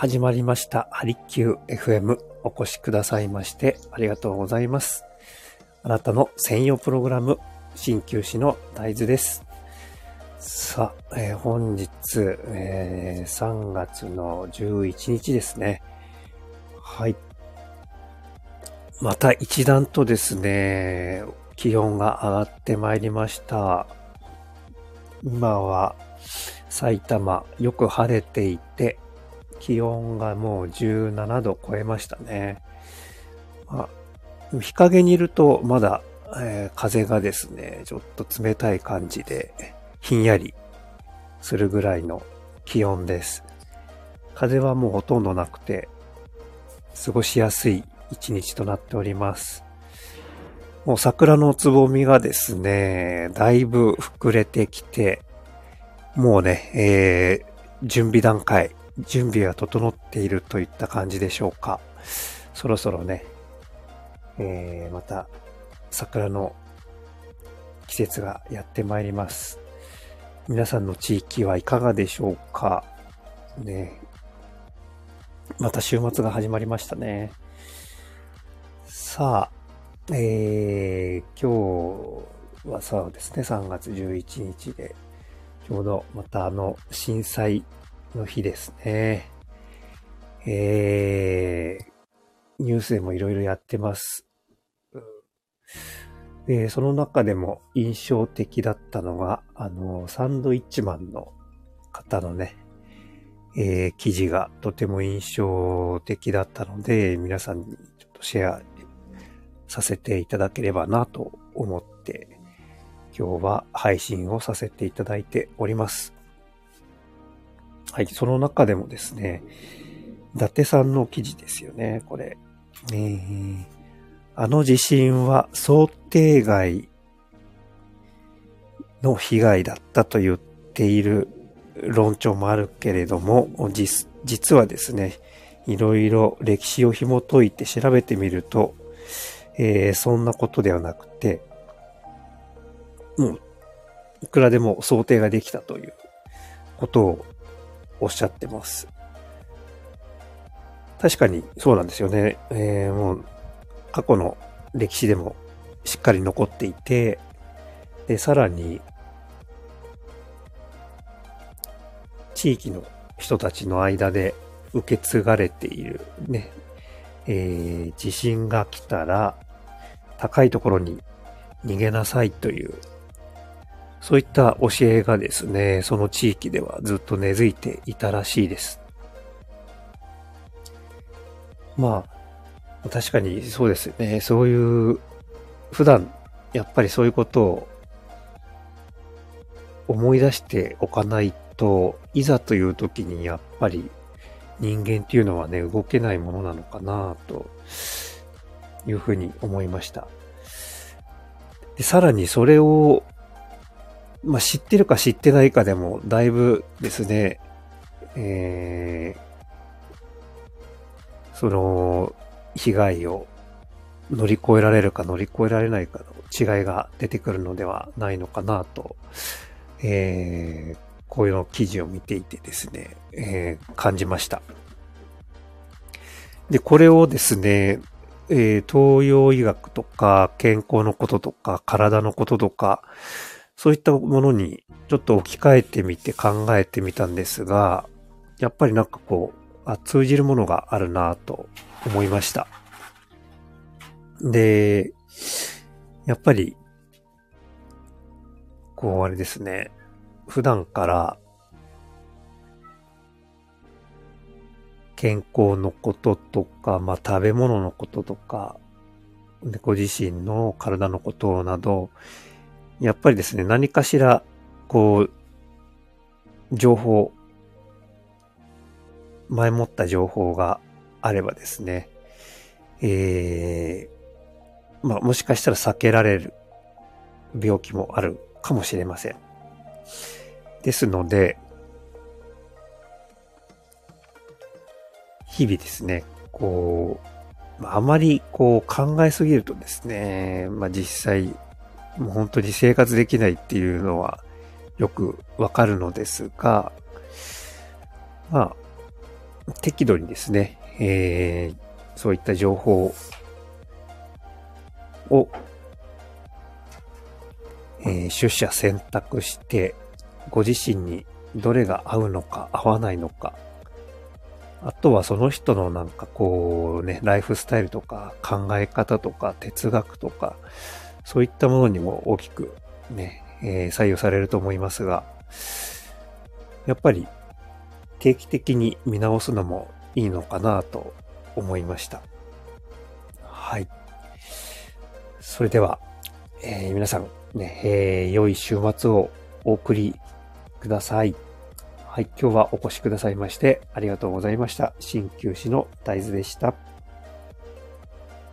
始まりました。ハリキュー FM お越しくださいましてありがとうございます。あなたの専用プログラム、鍼灸師の大豆です。さあ、えー本日、えー3月の11日ですね。はい。また一段とですね、気温が上がってまいりました。今は埼玉よく晴れていて、気温がもう17度超えましたね。まあ、日陰にいるとまだ、えー風がですね、ちょっと冷たい感じで、ひんやりするぐらいの気温です。風はもうほとんどなくて、過ごしやすい一日となっております。もう桜のつぼみがですね、だいぶ膨れてきて、もうね、えー準備段階、準備が整っているといった感じでしょうか。そろそろね、えーまた桜の季節がやってまいります。皆さんの地域はいかがでしょうかね。また週末が始まりましたね。さあ、えー、今日はそうですね、3月11日で、ちょうどまたあの震災の日ですね。えー、ニュースでもいろいろやってます。で、その中でも印象的だったのが、あの、サンドイッチマンの方のね、えー記事がとても印象的だったので、皆さんにちょっとシェアさせていただければなと思って、今日は配信をさせていただいております。はい、その中でもですね、伊達さんの記事ですよね、これ。えーあの地震は想定外の被害だったと言っている論調もあるけれども、実はですね、いろいろ歴史を紐解いて調べてみると、えーそんなことではなくて、もう、いくらでも想定ができたということをおっしゃってます。確かにそうなんですよね。えーもう過去の歴史でもしっかり残っていて、で、さらに、地域の人たちの間で受け継がれているね、えー地震が来たら高いところに逃げなさいという、そういった教えがですね、その地域ではずっと根付いていたらしいです。まあ、確かにそうですよね。そういう、普段、やっぱりそういうことを思い出しておかないと、いざという時にやっぱり人間っていうのはね、動けないものなのかなというふうに思いました。でさらにそれを、まあ、知ってるか知ってないかでも、だいぶですね、えーその、被害を乗り越えられるか乗り越えられないかの違いが出てくるのではないのかなと、えー、こういうの記事を見ていてですね、えー感じました。で、これをですね、えー東洋医学とか健康のこととか体のこととか、そういったものにちょっと置き換えてみて考えてみたんですが、やっぱりなんかこう、あ通じるものがあるなと思いました。で、やっぱり、こうあれですね、普段から健康のこととか、まあ食べ物のこととか、でご自身の体のことなど、やっぱりですね、何かしら、こう、情報、前もった情報があればですね、えー、まあもしかしたら避けられる病気もあるかもしれません。ですので、日々ですね、こう、あまりこう考えすぎるとですね、まあ実際、もう本当に生活できないっていうのはよくわかるのですが、まあ、適度にですね、えー、そういった情報を、えー、取捨選択して、ご自身にどれが合うのか合わないのか、あとはその人のなんかこうね、ライフスタイルとか考え方とか哲学とか、そういったものにも大きくね、えー、採用されると思いますが、やっぱり定期的に見直すのもいいのかなと思いました。はい。それでは、えー、皆さんね、えー、良い週末をお送りください。はい、今日はお越しくださいましてありがとうございました。鍼灸師の大豆でした。